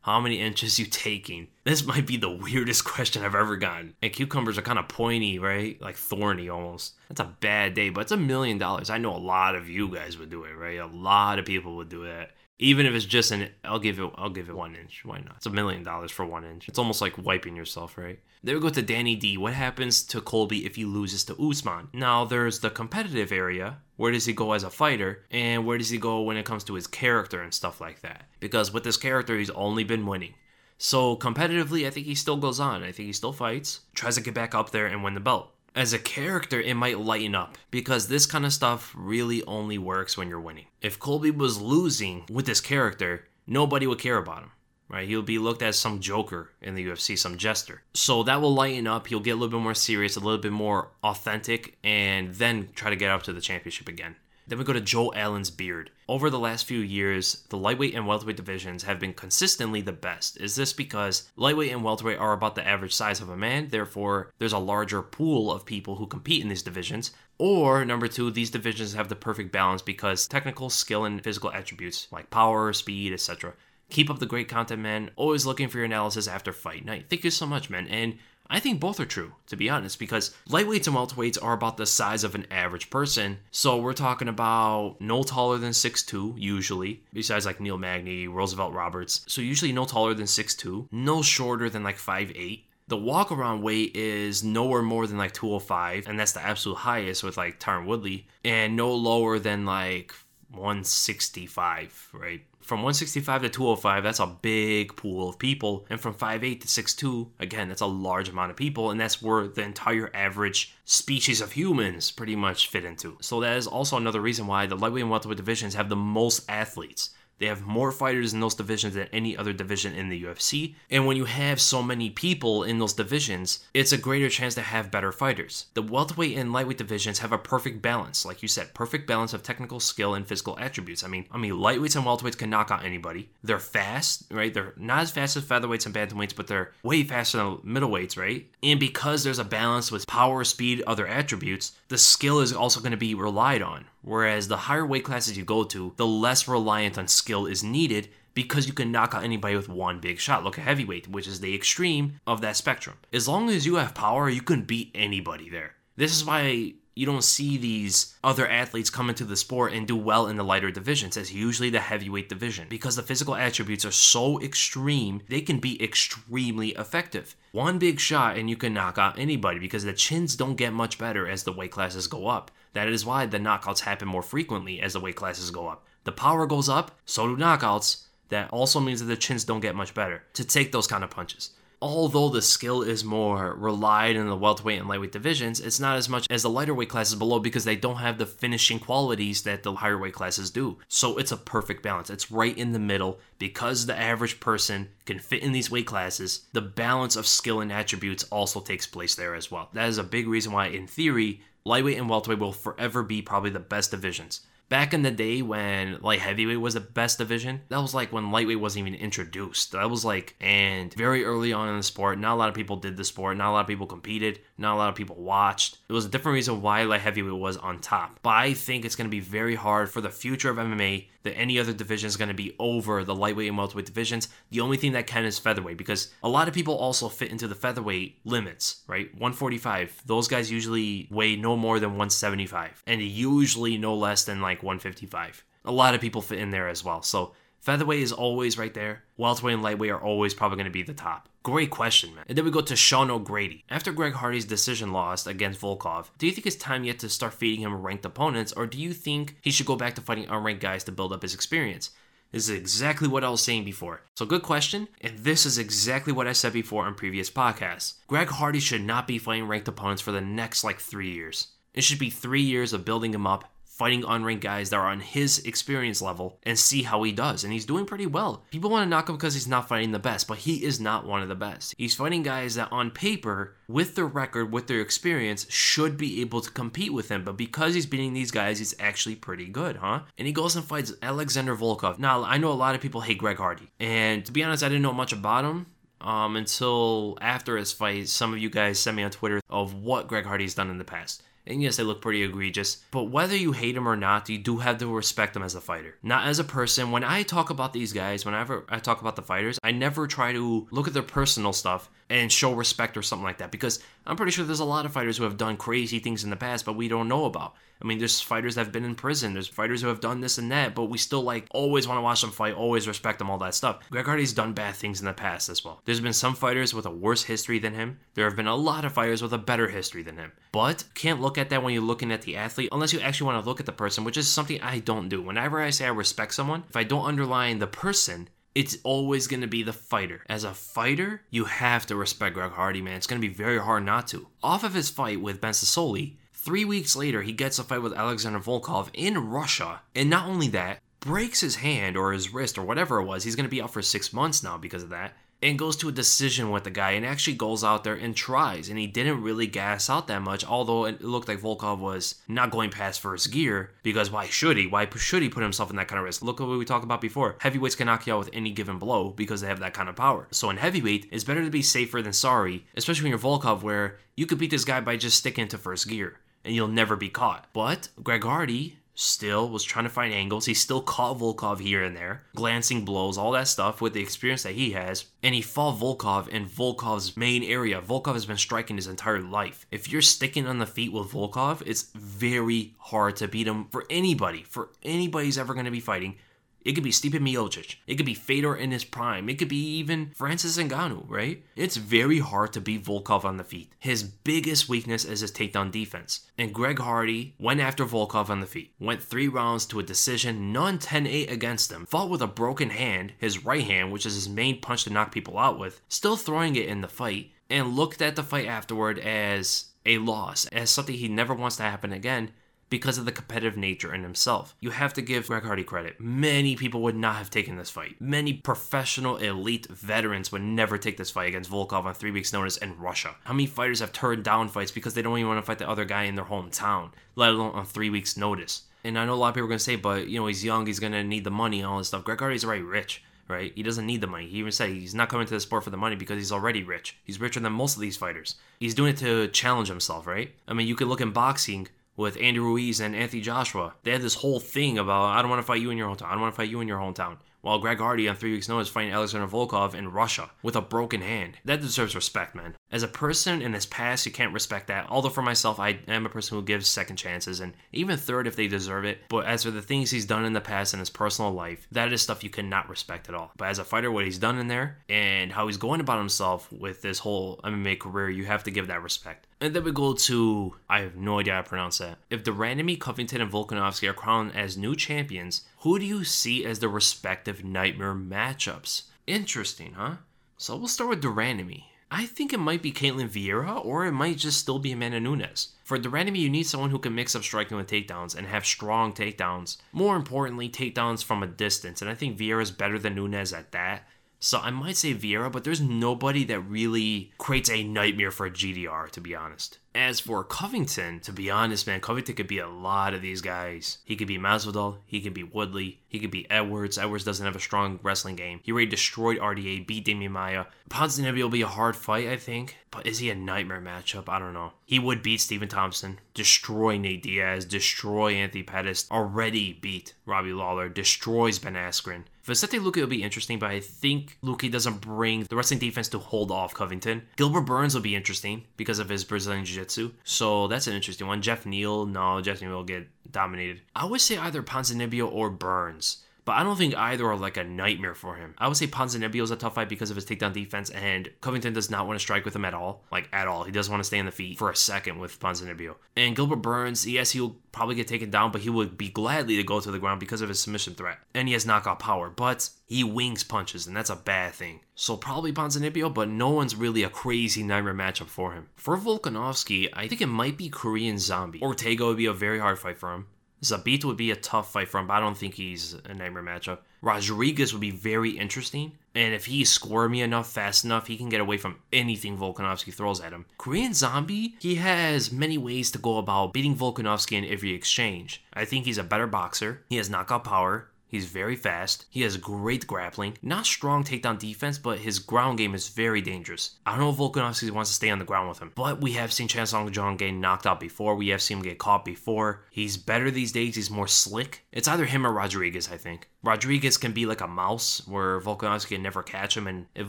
How many inches you taking? This might be the weirdest question I've ever gotten. And cucumbers are kind of pointy, right? Like thorny almost. That's a bad day, but it's a million dollars. I know a lot of you guys would do it, right? A lot of people would do that. Even if it's just an, I'll give it, I'll give it one inch. Why not? It's a million dollars for one inch. It's almost like wiping yourself, right? Then we go to Danny D. What happens to Colby if he loses to Usman? Now there's the competitive area. Where does he go as a fighter? And where does he go when it comes to his character and stuff like that? Because with this character, he's only been winning. So competitively, I think he still goes on. I think he still fights, tries to get back up there and win the belt as a character, it might lighten up because this kind of stuff really only works when you're winning. If Colby was losing with this character, nobody would care about him, right? He'll be looked at as some joker in the UFC, some jester. So that will lighten up. He'll get a little bit more serious, a little bit more authentic, and then try to get up to the championship again. Then we go to Joe Allen's beard. Over the last few years, the lightweight and welterweight divisions have been consistently the best. Is this because lightweight and welterweight are about the average size of a man, therefore, there's a larger pool of people who compete in these divisions? Or, number two, these divisions have the perfect balance because technical skill and physical attributes like power, speed, etc. Keep up the great content, man. Always looking for your analysis after fight night. Thank you so much, man. And I think both are true, to be honest, because lightweights and welterweights are about the size of an average person. So we're talking about no taller than 6'2, usually, besides like Neil Magny, Roosevelt Roberts. So usually no taller than 6'2, no shorter than like 5'8. The walk around weight is nowhere more than like 205, and that's the absolute highest with like Tyron Woodley, and no lower than like 165, right? From 165 to 205, that's a big pool of people. And from 5'8 to 6'2, again, that's a large amount of people. And that's where the entire average species of humans pretty much fit into. So that is also another reason why the lightweight and welterweight divisions have the most athletes. They have more fighters in those divisions than any other division in the UFC. And when you have so many people in those divisions, it's a greater chance to have better fighters. The welterweight and lightweight divisions have a perfect balance, like you said, perfect balance of technical skill and physical attributes. I mean, I mean, lightweights and welterweights can knock out anybody. They're fast, right? They're not as fast as featherweights and bantamweights, but they're way faster than middleweights, right? And because there's a balance with power, speed, other attributes, the skill is also going to be relied on. Whereas the higher weight classes you go to, the less reliant on skill is needed because you can knock out anybody with one big shot. Look at heavyweight, which is the extreme of that spectrum. As long as you have power, you can beat anybody there. This is why you don't see these other athletes come into the sport and do well in the lighter divisions. It's usually the heavyweight division because the physical attributes are so extreme, they can be extremely effective. One big shot and you can knock out anybody because the chins don't get much better as the weight classes go up. That is why the knockouts happen more frequently as the weight classes go up. The power goes up, so do knockouts. That also means that the chins don't get much better to take those kind of punches although the skill is more relied in the welterweight and lightweight divisions, it's not as much as the lighter weight classes below because they don't have the finishing qualities that the higher weight classes do. So it's a perfect balance. It's right in the middle because the average person can fit in these weight classes. The balance of skill and attributes also takes place there as well. That is a big reason why, in theory, lightweight and welterweight will forever be probably the best divisions back in the day when light heavyweight was the best division, that was like when lightweight wasn't even introduced. That was like, and very early on in the sport, not a lot of people did the sport, not a lot of people competed, not a lot of people watched. It was a different reason why light heavyweight was on top. But I think it's going to be very hard for the future of MMA that any other division is going to be over the lightweight and welterweight divisions. The only thing that can is featherweight because a lot of people also fit into the featherweight limits, right? 145. Those guys usually weigh no more than 175 and usually no less than like 155. A lot of people fit in there as well. So featherweight is always right there. Welterweight and lightweight are always probably going to be the top. Great question, man. And then we go to Sean O'Grady. After Greg Hardy's decision loss against Volkov, do you think it's time yet to start feeding him ranked opponents, or do you think he should go back to fighting unranked guys to build up his experience? This is exactly what I was saying before. So, good question. And this is exactly what I said before on previous podcasts. Greg Hardy should not be fighting ranked opponents for the next like three years. It should be three years of building him up, fighting unranked guys that are on his experience level and see how he does. And he's doing pretty well. People want to knock him because he's not fighting the best, but he is not one of the best. He's fighting guys that on paper, with their record, with their experience, should be able to compete with him. But because he's beating these guys, he's actually pretty good, huh? And he goes and fights Alexander Volkov. Now, I know a lot of people hate Greg Hardy. And to be honest, I didn't know much about him um, until after his fight. Some of you guys sent me on Twitter of what Greg Hardy's done in the past. And yes, they look pretty egregious. But whether you hate him or not, you do have to respect him as a fighter, not as a person. When I talk about these guys, whenever I talk about the fighters, I never try to look at their personal stuff and show respect or something like that because I'm pretty sure there's a lot of fighters who have done crazy things in the past, but we don't know about. I mean, there's fighters that have been in prison. There's fighters who have done this and that, but we still like always want to watch them fight, always respect them, all that stuff. Greg Hardy's done bad things in the past as well. There's been some fighters with a worse history than him. There have been a lot of fighters with a better history than him. But can't look at that when you're looking at the athlete unless you actually want to look at the person, which is something I don't do. Whenever I say I respect someone, if I don't underline the person, it's always going to be the fighter. As a fighter, you have to respect Greg Hardy, man. It's going to be very hard not to. Off of his fight with Ben Sosoli, three weeks later, he gets a fight with Alexander Volkov in Russia. And not only that, breaks his hand or his wrist or whatever it was. He's going to be out for six months now because of that and goes to a decision with the guy and actually goes out there and tries. And he didn't really gas out that much, although it looked like Volkov was not going past first gear because why should he? Why should he put himself in that kind of risk? Look at what we talked about before. Heavyweights can knock you out with any given blow because they have that kind of power. So in heavyweight, it's better to be safer than sorry, especially when you're Volkov, where you could beat this guy by just sticking to first gear and you'll never be caught. But Greg Hardy still was trying to find angles. He still caught Volkov here and there, glancing blows, all that stuff with the experience that he has. And he fought Volkov in Volkov's main area. Volkov has been striking his entire life. If you're sticking on the feet with Volkov, it's very hard to beat him for anybody, for anybody who's ever going to be fighting. It could be Stipe Miocic. It could be Fedor in his prime. It could be even Francis Ngannou, right? It's very hard to beat Volkov on the feet. His biggest weakness is his takedown defense. And Greg Hardy went after Volkov on the feet. Went three rounds to a decision, none 10-8 against him. Fought with a broken hand, his right hand, which is his main punch to knock people out with, still throwing it in the fight, and looked at the fight afterward as a loss, as something he never wants to happen again because of the competitive nature in himself. You have to give Greg Hardy credit. Many people would not have taken this fight. Many professional elite veterans would never take this fight against Volkov on three weeks' notice in Russia. How many fighters have turned down fights because they don't even want to fight the other guy in their hometown, let alone on three weeks' notice? And I know a lot of people are going to say, but you know, he's young, he's going to need the money and all this stuff. Greg Hardy's already rich right? He doesn't need the money. He even said he's not coming to the sport for the money because he's already rich. He's richer than most of these fighters. He's doing it to challenge himself, right? I mean, you could look in boxing with Andy Ruiz and Anthony Joshua. They had this whole thing about I don't want to fight you in your hometown. I don't want to fight you in your hometown. While Greg Hardy on three weeks' notice fighting Alexander Volkov in Russia with a broken hand. That deserves respect, man. As a person in his past, you can't respect that. Although for myself, I am a person who gives second chances and even third if they deserve it. But as for the things he's done in the past in his personal life, that is stuff you cannot respect at all. But as a fighter, what he's done in there and how he's going about himself with this whole MMA career, you have to give that respect. And then we go to I have no idea how to pronounce that. If de Randamie, Covington, and Volkanovski are crowned as new champions, who do you see as the respective nightmare matchups? Interesting, huh? So we'll start with Randamie. I think it might be Ketlen Vieira, or it might just still be Amanda Nunes. For Randamie, you need someone who can mix up striking with takedowns and have strong takedowns. More importantly, takedowns from a distance, and I think Vieira is better than Nunes at that. So I might say Vieira, but there's nobody that really creates a nightmare for a GDR, to be honest. As for Covington, to be honest, man, Covington could be a lot of these guys. He could be Masvidal, he could be Woodley, he could be Edwards. Edwards doesn't have a strong wrestling game. He already destroyed RDA, beat Demian Maia. Ponzinibbio will be a hard fight, I think. But is he a nightmare matchup? I don't know. He would beat Stephen Thompson, destroy Nate Diaz, destroy Anthony Pettis, already beat Robbie Lawler, destroys Ben Askren. Vicente Luque will be interesting, but I think Luque doesn't bring the wrestling defense to hold off Covington. Gilbert Burns will be interesting because of his Brazilian Jiu Jitsu. So that's an interesting one. Geoff Neal, no, Geoff Neal will get dominated. I would say either Ponzinibbio or Burns. But I don't think either are like a nightmare for him. I would say Ponzinibbio is a tough fight because of his takedown defense, and Covington does not want to strike with him at all. Like, at all. He doesn't want to stay on the feet for a second with Ponzinibbio. And Gilbert Burns, yes, he'll probably get taken down, but he would be gladly to go to the ground because of his submission threat. And he has knockout power, but he wings punches, and that's a bad thing. So probably Ponzinibbio, but no one's really a crazy nightmare matchup for him. For Volkanovski, I think it might be Korean Zombie. Ortega would be a very hard fight for him. Zabit would be a tough fight for him, but I don't think he's a nightmare matchup. Rodriguez would be very interesting. And if he's squirmy enough, fast enough, he can get away from anything Volkanovski throws at him. Korean Zombie, he has many ways to go about beating Volkanovski in every exchange. I think he's a better boxer. He has knockout power. He's very fast. He has great grappling. Not strong takedown defense, but his ground game is very dangerous. I don't know if Volkanovski wants to stay on the ground with him, but we have seen Chan Sung Jung get knocked out before. We have seen him get caught before. He's better these days. He's more slick. It's either him or Rodriguez, I think. Rodriguez can be like a mouse where Volkanovski can never catch him, and if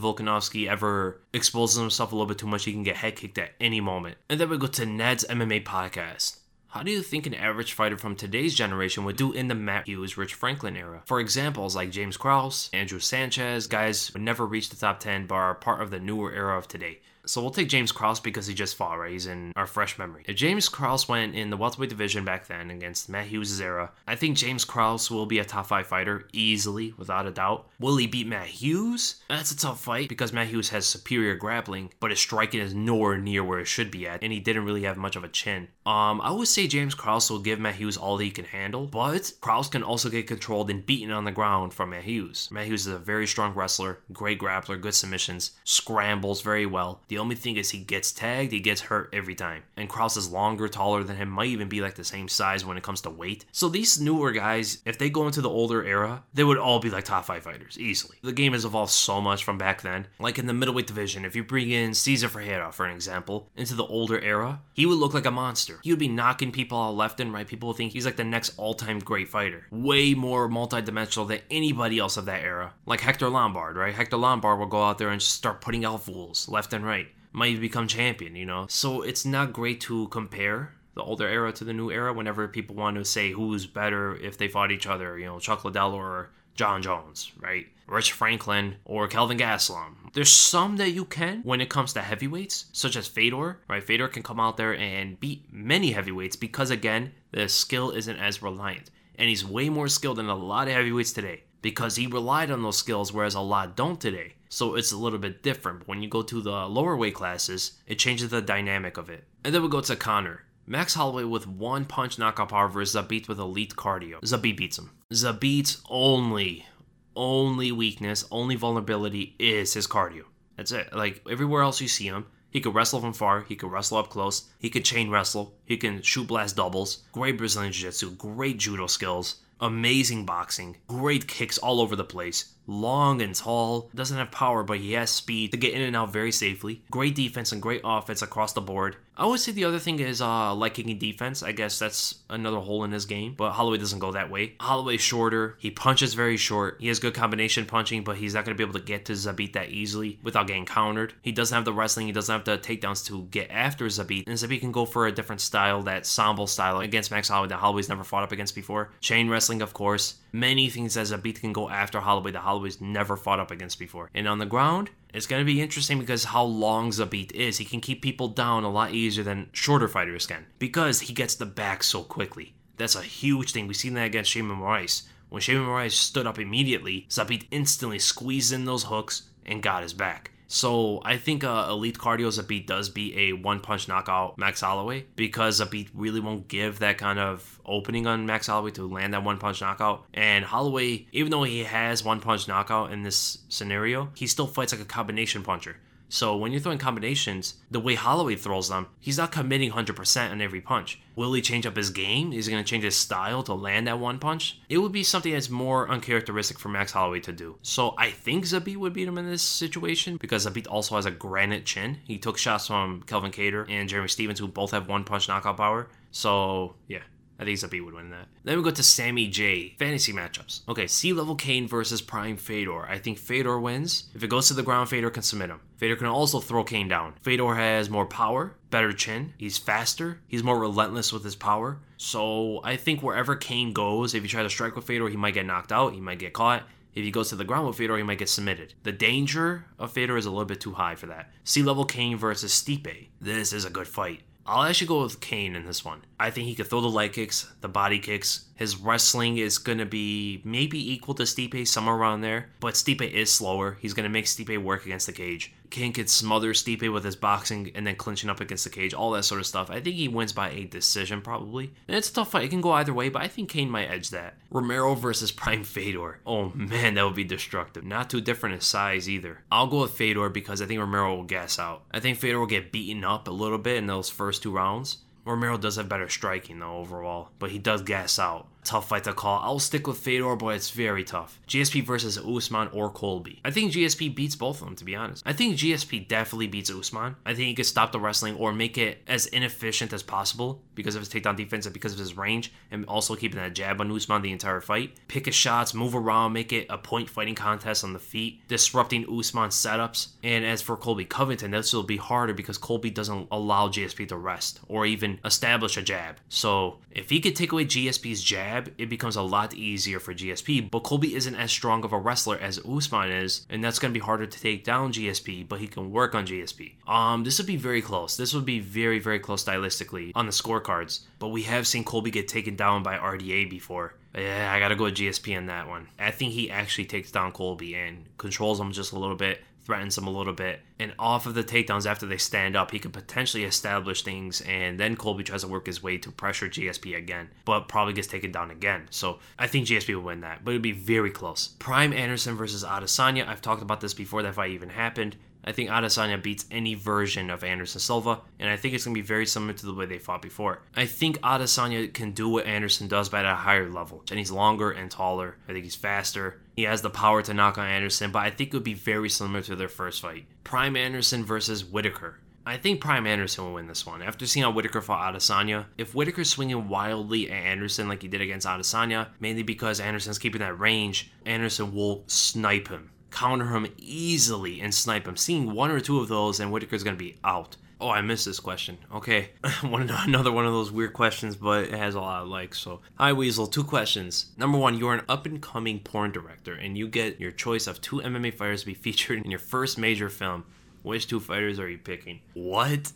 Volkanovski ever exposes himself a little bit too much, he can get head kicked at any moment. And then we go to Ned's MMA podcast. How do you think an average fighter from today's generation would do in the Matt Hughes, Rich Franklin era? For examples like James Krause, Andrew Sanchez, guys would never reach the top 10 but are part of the newer era of today. So we'll take James Krause because he just fought, right? He's in our fresh memory. If James Krause went in the welterweight division back then against Matt Hughes' era, I think James Krause will be a top five fighter easily, without a doubt. Will he beat Matt Hughes? That's a tough fight because Matt Hughes has superior grappling, but his striking is nowhere near where it should be at, and he didn't really have much of a chin. Um, I would say James Krause will give Matt Hughes all that he can handle, but Krause can also get controlled and beaten on the ground from Matt Hughes. Matt Hughes is a very strong wrestler, great grappler, good submissions, scrambles very well. The only thing is he gets tagged, he gets hurt every time. And Krause is longer, taller than him, might even be like the same size when it comes to weight. So these newer guys, if they go into the older era, they would all be like top five fighters easily. The game has evolved so much from back then. Like in the middleweight division, if you bring in Cesar Ferreira, for an example, into the older era, he would look like a monster. He would be knocking people out left and right. People would think he's like the next all-time great fighter. Way more multi-dimensional than anybody else of that era. Like Hector Lombard, right? Hector Lombard will go out there and just start putting out fools left and right might become champion, you know? So it's not great to compare the older era to the new era whenever people want to say who's better if they fought each other, you know, Chuck Liddell or Jon Jones, right? Rich Franklin or Kelvin Gastelum. There's some that you can when it comes to heavyweights, such as Fedor, right? Fedor can come out there and beat many heavyweights because, again, the skill isn't as reliant. And he's way more skilled than a lot of heavyweights today because he relied on those skills, whereas a lot don't today. So it's a little bit different. When you go to the lower weight classes, it changes the dynamic of it. And then we go to Connor. Max Holloway with one punch knockout power versus Zabit with elite cardio. Zabit beats him. Zabit's only, only weakness, only vulnerability is his cardio. That's it. Like everywhere else you see him, he could wrestle from far, he could wrestle up close, he could chain wrestle, he can shoot blast doubles, great Brazilian Jiu Jitsu, great judo skills, amazing boxing, great kicks all over the place, long and tall, doesn't have power, but he has speed to get in and out very safely, great defense and great offense across the board. I would say the other thing is uh, light kicking defense. I guess that's another hole in his game, but Holloway doesn't go that way. Holloway's shorter. He punches very short. He has good combination punching, but he's not going to be able to get to Zabit that easily without getting countered. He doesn't have the wrestling. He doesn't have the takedowns to get after Zabit. And Zabit can go for a different style, that Sambo style against Max Holloway that Holloway's never fought up against before. Chain wrestling, of course. Many things that Zabit can go after Holloway that Holloway's never fought up against before. And on the ground, it's going to be interesting because how long Zabit is. He can keep people down a lot easier than shorter fighters can because he gets the back so quickly. That's a huge thing. We've seen that against Sheymon Moraes. When Sheymon Moraes stood up immediately, Zabit instantly squeezed in those hooks and got his back. So I think uh, Elite Cardio Zabit does beat a one punch knockout Max Holloway because Zabit really won't give that kind of opening on Max Holloway to land that one punch knockout. And Holloway, even though he has one punch knockout in this scenario, he still fights like a combination puncher. So when you're throwing combinations, the way Holloway throws them, he's not committing 100% on every punch. Will he change up his game? Is he going to change his style to land that one punch? It would be something that's more uncharacteristic for Max Holloway to do. So I think Zabit would beat him in this situation because Zabit also has a granite chin. He took shots from Calvin Kattar and Jeremy Stephens, who both have one punch knockout power. So yeah, I think Zabit would win that. Then we go to Sammy J. Fantasy matchups. Okay, Sea Level Cain versus Prime Fedor. I think Fedor wins. If it goes to the ground, Fedor can submit him. Fedor can also throw Cain down. Fedor has more power, better chin. He's faster. He's more relentless with his power. So I think wherever Cain goes, if you try to strike with Fedor, he might get knocked out. He might get caught. If he goes to the ground with Fedor, he might get submitted. The danger of Fedor is a little bit too high for that. Sea Level Cain versus Stipe. This is a good fight I'll actually go with Cain in this one. I think he could throw the leg kicks, the body kicks. His wrestling is going to be maybe equal to Stipe, somewhere around there. But Stipe is slower. He's going to make Stipe work against the cage. Cain could smother Stipe with his boxing and then clinching up against the cage, all that sort of stuff. I think he wins by a decision, probably. And it's a tough fight. It can go either way, but I think Cain might edge that. Romero versus Prime Fedor. Oh man, that would be destructive. Not too different in size either. I'll go with Fedor because I think Romero will gas out. I think Fedor will get beaten up a little bit in those first two rounds. Romero does have better striking though overall, but he does gas out tough fight to call. I'll stick with Fedor, but it's very tough. GSP versus Usman or Colby. I think GSP beats both of them, to be honest. I think GSP definitely beats Usman. I think he could stop the wrestling or make it as inefficient as possible because of his takedown defense and because of his range, and also keeping that jab on Usman the entire fight. Pick his shots, move around, make it a point fighting contest on the feet, disrupting Usman's setups. And as for Colby Covington, this will be harder because Colby doesn't allow GSP to rest or even establish a jab. So if he could take away GSP's jab, jab, it becomes a lot easier for GSP. But Colby isn't as strong of a wrestler as Usman is, and that's going to be harder to take down GSP, but he can work on GSP. Um, this would be very close. This would be very, very close stylistically on the scorecards. But we have seen Colby get taken down by RDA before. Yeah, I gotta go with GSP on that one. I think he actually takes down Colby and controls him just a little bit threatens him a little bit. And off of the takedowns after they stand up, he could potentially establish things. And then Colby tries to work his way to pressure GSP again, but probably gets taken down again. So I think GSP will win that, but it'd be very close. Prime Anderson versus Adesanya. I've talked about this before that fight even happened. I think Adesanya beats any version of Anderson Silva, and I think it's going to be very similar to the way they fought before. I think Adesanya can do what Anderson does, but at a higher level. And he's longer and taller. I think he's faster. He has the power to knock on Anderson, but I think it would be very similar to their first fight. Prime Anderson versus Whitaker. I think Prime Anderson will win this one. After seeing how Whitaker fought Adesanya, if Whitaker's swinging wildly at Anderson like he did against Adesanya, mainly because Anderson's keeping that range, Anderson will snipe him counter him easily and snipe him. Seeing one or two of those, and Whitaker's going to be out. Oh, I missed this question. Okay, another one of those weird questions, but it has a lot of likes. So, hi Weasel, two questions. Number one, you're an up and coming porn director, and you get your choice of two MMA fighters to be featured in your first major film. Which two fighters are you picking? What?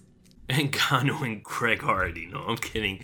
Ngannou and Craig Hardy. No, I'm kidding.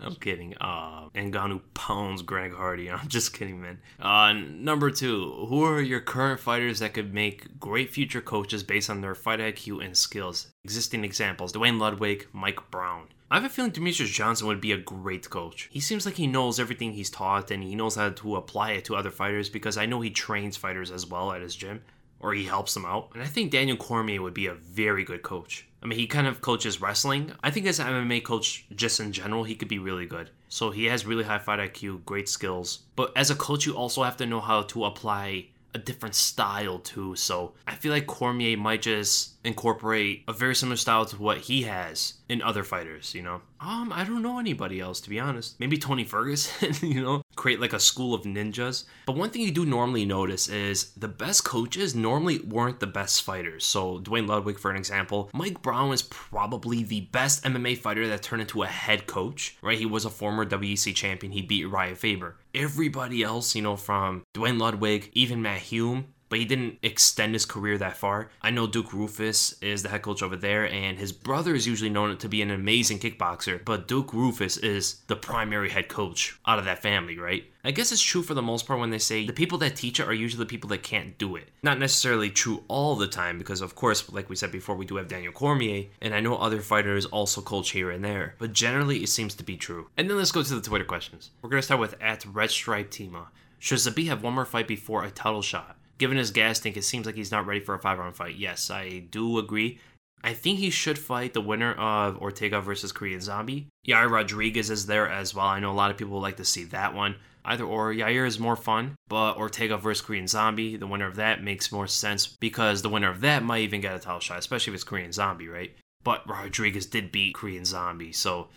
I'm kidding. Uh, Ngannou pounds Greg Hardy. I'm just kidding, man. Uh, number two, who are your current fighters that could make great future coaches based on their fight IQ and skills? Existing examples: Duane Ludwig, Mike Brown. I have a feeling Demetrious Johnson would be a great coach. He seems like he knows everything he's taught and he knows how to apply it to other fighters because I know he trains fighters as well at his gym or he helps them out. And I think Daniel Cormier would be a very good coach. I mean, he kind of coaches wrestling. I think as an MMA coach, just in general, he could be really good. So he has really high fight IQ, great skills. But as a coach, you also have to know how to apply a different style too. So I feel like Cormier might just incorporate a very similar style to what he has in other fighters, you know? Um, I don't know anybody else to be honest. Maybe Tony Ferguson, you know, create like a school of ninjas. But one thing you do normally notice is the best coaches normally weren't the best fighters. So Duane Ludwig, for an example, Mike Brown is probably the best MMA fighter that turned into a head coach, right? He was a former WEC champion. He beat Urijah Faber everybody else, you know, from Duane Ludwig, even Matt Hume, but he didn't extend his career that far. I know Duke Roufus is the head coach over there, and his brother is usually known to be an amazing kickboxer, but Duke Roufus is the primary head coach out of that family, right? I guess it's true for the most part when they say the people that teach it are usually the people that can't do it. Not necessarily true all the time, because of course, like we said before, we do have Daniel Cormier, and I know other fighters also coach here and there, but generally it seems to be true. And then let's go to the Twitter questions. We're gonna start with at Red Stripe Tima. Should Zabit have one more fight before a title shot? Given his gas tank, it seems like he's not ready for a five round fight. Yes, I do agree. I think he should fight the winner of Ortega versus Korean Zombie. Yair Rodriguez is there as well. I know a lot of people like to see that one. Either or, Yair is more fun, but Ortega versus Korean Zombie, the winner of that makes more sense because the winner of that might even get a title shot, especially if it's Korean Zombie, right? But Rodriguez did beat Korean Zombie, so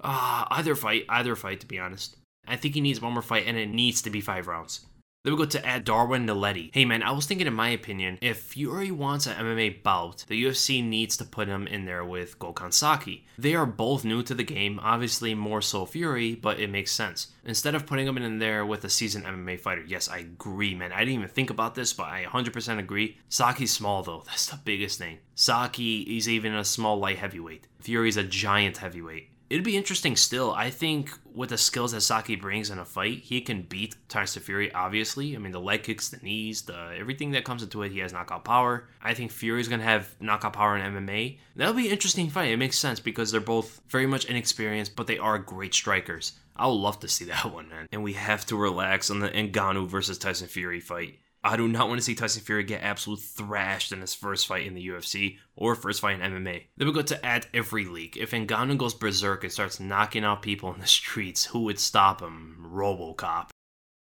uh, either fight, either fight, to be honest. I think he needs one more fight, and it needs to be five rounds. Then we go to add Darwin Naledi. Hey man, I was thinking in my opinion, if Fury wants an MMA bout, the UFC needs to put him in there with Gokhan Saki. They are both new to the game, obviously more so Fury, but it makes sense. Instead of putting him in there with a seasoned MMA fighter, yes, I agree, man. I didn't even think about this, but I 100% agree. Saki's small though, that's the biggest thing. Saki, is even a small light heavyweight. Fury's a giant heavyweight it'd be interesting still. I think with the skills that Saki brings in a fight, he can beat Tyson Fury, obviously. I mean, the leg kicks, the knees, the everything that comes into it, he has knockout power. I think Fury's going to have knockout power in MMA. That'll be an interesting fight. It makes sense because they're both very much inexperienced, but they are great strikers. I would love to see that one, man. And we have to relax on the Ngannou versus Tyson Fury fight. I do not want to see Tyson Fury get absolutely thrashed in his first fight in the UFC or first fight in MMA. Then we go to at every league. If Ngannou goes berserk and starts knocking out people in the streets, who would stop him? Robocop.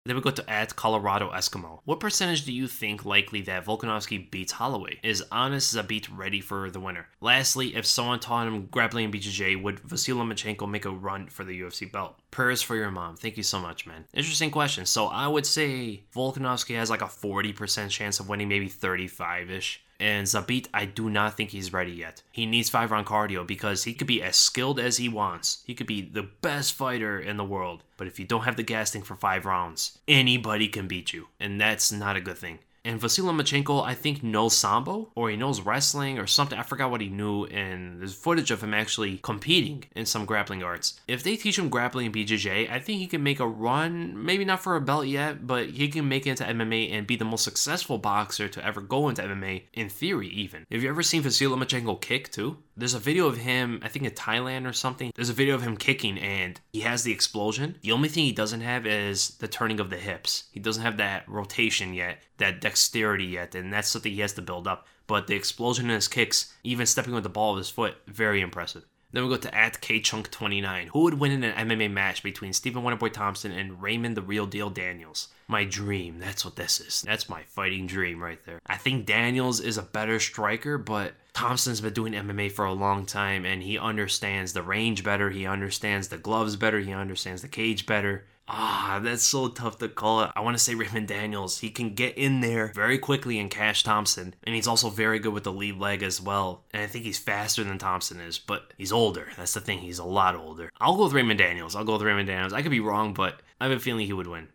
Then we go to at Colorado Eskimo. What percentage do you think likely that Volkanovski beats Holloway? Is Anis Zabit ready for the winner? Lastly, if someone taught him grappling in BJJ, would Vasily Lomachenko make a run for the UFC belt? Prayers for your mom. Thank you so much, man. Interesting question. So I would say Volkanovski has like a 40% chance of winning, maybe 35 ish. And Zabit, I do not think he's ready yet. He needs five round cardio because he could be as skilled as he wants. He could be the best fighter in the world. But if you don't have the gas tank for five rounds, anybody can beat you. And that's not a good thing. And Vasily Lomachenko, I think, knows Sambo or he knows wrestling or something. I forgot what he knew. And there's footage of him actually competing in some grappling arts. If they teach him grappling in BJJ, I think he can make a run, maybe not for a belt yet, but he can make it into MMA and be the most successful boxer to ever go into MMA, in theory, even. Have you ever seen Vasily Lomachenko kick too? There's a video of him, I think in Thailand or something. There's a video of him kicking and he has the explosion. The only thing he doesn't have is the turning of the hips. He doesn't have that rotation yet, that dexterity yet, and that's something he has to build up. But the explosion in his kicks, even stepping with the ball of his foot, very impressive. Then we go to at KChunk29. Who would win in an MMA match between Stephen Wonderboy Thompson and Raymond the Real Deal Daniels? My dream. That's what this is. That's my fighting dream right there. I think Daniels is a better striker, but Thompson's been doing MMA for a long time and he understands the range better. He understands the gloves better. He understands the cage better. Ah, that's so tough to call it. I want to say Raymond Daniels. He can get in there very quickly and cash Thompson. And he's also very good with the lead leg as well. And I think he's faster than Thompson is, but he's older. That's the thing. He's a lot older. I'll go with Raymond Daniels. I'll go with Raymond Daniels. I could be wrong, but I have a feeling he would win.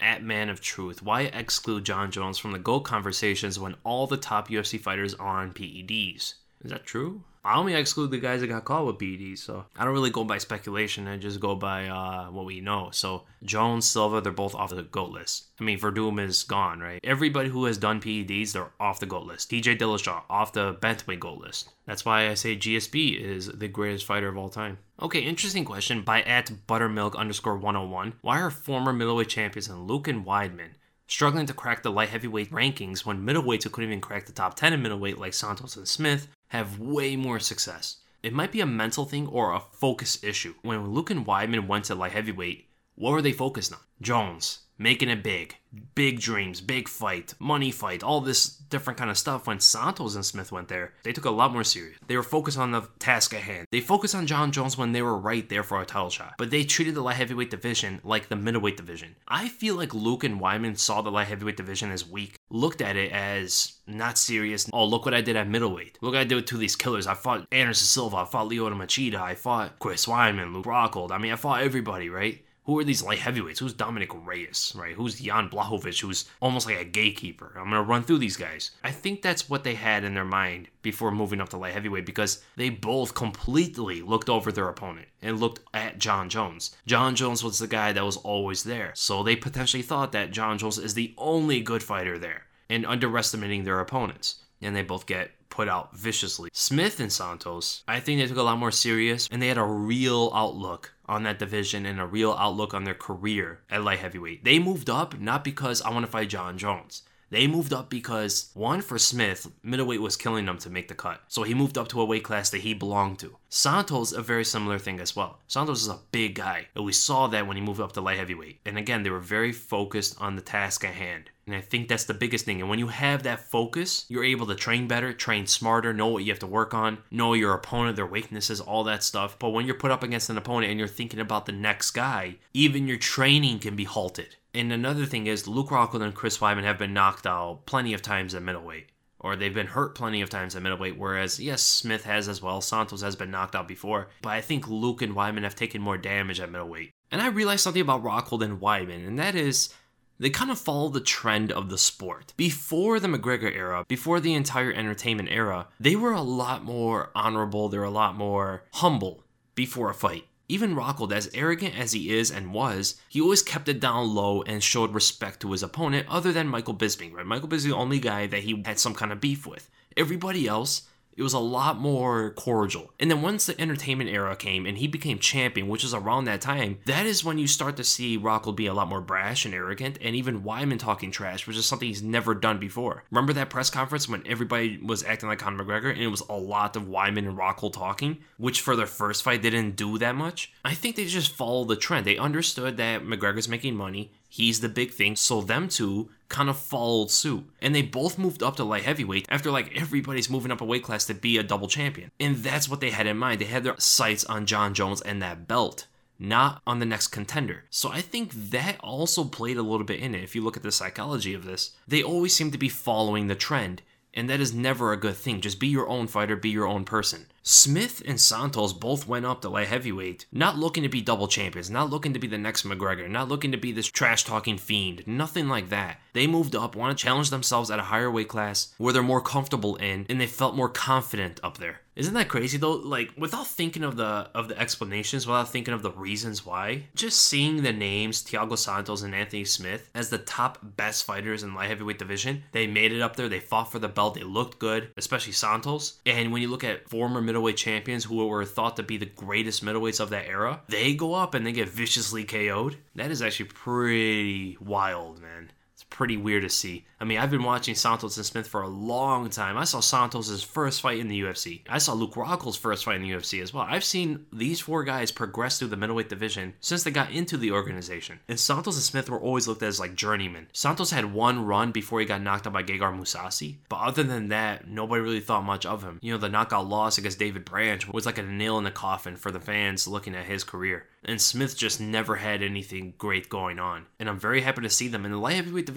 At Man of Truth, why exclude Jon Jones from the GOAT conversations when all the top UFC fighters are on PEDs? Is that true? I only exclude the guys that got caught with PEDs, so I don't really go by speculation. I just go by uh, what we know. So Jones, Silva, they're both off the GOAT list. I mean, Werdum is gone, right? Everybody who has done PEDs, they're off the GOAT list. DJ Dillashaw, off the Bantamweight GOAT list. That's why I say GSP is the greatest fighter of all time. Okay, interesting question by at buttermilk underscore 101. Why are former middleweight champions and Luke and Weidman struggling to crack the light heavyweight rankings when middleweights who couldn't even crack the top 10 in middleweight like Santos and Smith have way more success. It might be a mental thing or a focus issue. When Luke and Weidman went to light heavyweight, what were they focused on? Jones, making it big, big dreams, big fight, money fight, all this different kind of stuff. When Santos and Smith went there, they took a lot more serious. They were focused on the task at hand. They focused on Jon Jones when they were right there for a title shot, but they treated the light heavyweight division like the middleweight division. I feel like Luke and Weidman saw the light heavyweight division as weak, looked at it as not serious. Oh, look what I did at middleweight. Look what I did to these killers. I fought Anderson Silva, I fought Lyoto Machida, I fought Chris Weidman, Luke Rockhold. I mean, I fought everybody, right? Who are these light heavyweights? Who's Dominick Reyes, right? Who's Jan Blachowicz, who's almost like a gatekeeper? I'm gonna run through these guys. I think that's what they had in their mind before moving up to light heavyweight because they both completely looked over their opponent and looked at Jon Jones. Jon Jones was the guy that was always there, so they potentially thought that Jon Jones is the only good fighter there and underestimating their opponents. And they both get put out viciously. Smith and Santos, I think they took a lot more serious and they had a real outlook on that division and a real outlook on their career at light heavyweight. They moved up not because I want to fight Jon Jones. They moved up because one for Smith, middleweight was killing them to make the cut. So he moved up to a weight class that he belonged to. Santos, a very similar thing as well. Santos is a big guy, and we saw that when he moved up to light heavyweight. And again, they were very focused on the task at hand. And I think that's the biggest thing. And when you have that focus, you're able to train better, train smarter, know what you have to work on, know your opponent, their weaknesses, all that stuff. But when you're put up against an opponent and you're thinking about the next guy, even your training can be halted And another thing is, Luke Rockhold and Chris Weidman have been knocked out plenty of times at middleweight, or they've been hurt plenty of times at middleweight. Whereas, yes, Smith has as well. Santos has been knocked out before, but I think Luke and Weidman have taken more damage at middleweight. And I realized something about Rockhold and Weidman, and that is they kind of follow the trend of the sport. Before the McGregor era, before the entire entertainment era, they were a lot more honorable, they were a lot more humble before a fight. Even Rockhold, as arrogant as he is and was, he always kept it down low and showed respect to his opponent, other than Michael Bisping, right? Michael Bisping, the only guy that he had some kind of beef with. Everybody else, it was a lot more cordial. And then once the entertainment era came and he became champion, which is around that time, that is when you start to see Rockhold be a lot more brash and arrogant, and even Weidman talking trash, which is something he's never done before. Remember that press conference when everybody was acting like Conor McGregor and it was a lot of Weidman and Rockhold talking, which for their first fight they didn't do that much? I think they just followed the trend. They understood that McGregor's making money. He's the big thing. So them two kind of followed suit. And they both moved up to light heavyweight after like everybody's moving up a weight class to be a double champion. And that's what they had in mind. They had their sights on Jon Jones and that belt. Not on the next contender. So I think that also played a little bit in it. If you look at the psychology of this, they always seem to be following the trend. And that is never a good thing. Just be your own fighter, be your own person. Smith and Santos both went up to light heavyweight, not looking to be double champions, not looking to be the next McGregor, not looking to be this trash talking fiend, nothing like that. They moved up, want to challenge themselves at a higher weight class where they're more comfortable in, and they felt more confident up there. Isn't that crazy though? Like without thinking of the of the explanations, without thinking of the reasons why, just seeing the names Thiago Santos and Anthony Smith as the top best fighters in light heavyweight division, they made it up there. They fought for the belt. They looked good, especially Santos. And when you look at former middle middleweight champions who were thought to be the greatest middleweights of that era, they go up and they get viciously KO'd. That is actually pretty wild, man pretty weird to see. I mean, I've been watching Santos and Smith for a long time. I saw Santos' first fight in the UFC. I saw Luke Rockhold's first fight in the UFC as well. I've seen these four guys progress through the middleweight division since they got into the organization. And Santos and Smith were always looked at as like journeymen. Santos had one run before he got knocked out by Gegard Mousasi, but other than that, nobody really thought much of him. You know, the knockout loss against David Branch was like a nail in the coffin for the fans looking at his career. And Smith just never had anything great going on. And I'm very happy to see them in the light heavyweight division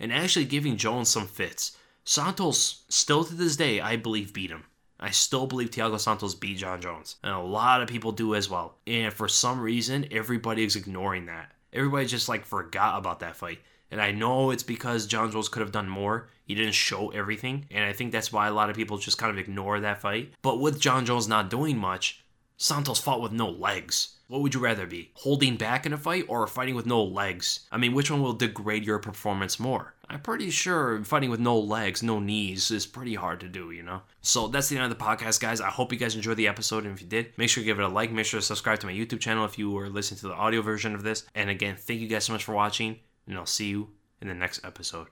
and actually giving Jones some fits. Santos, still to this day, I believe beat him. I still believe Thiago Santos beat Jon Jones. And a lot of people do as well. And for some reason, everybody is ignoring that. Everybody just like forgot about that fight. And I know it's because Jon Jones could have done more. He didn't show everything. And I think that's why a lot of people just kind of ignore that fight. But with Jon Jones not doing much, Santos fought with no legs. What would you rather be? Holding back in a fight or fighting with no legs? I mean, which one will degrade your performance more? I'm pretty sure fighting with no legs, no knees is pretty hard to do, you know? So that's the end of the podcast, guys. I hope you guys enjoyed the episode. And if you did, make sure to give it a like. Make sure to subscribe to my YouTube channel if you were listening to the audio version of this. And again, thank you guys so much for watching. And I'll see you in the next episode.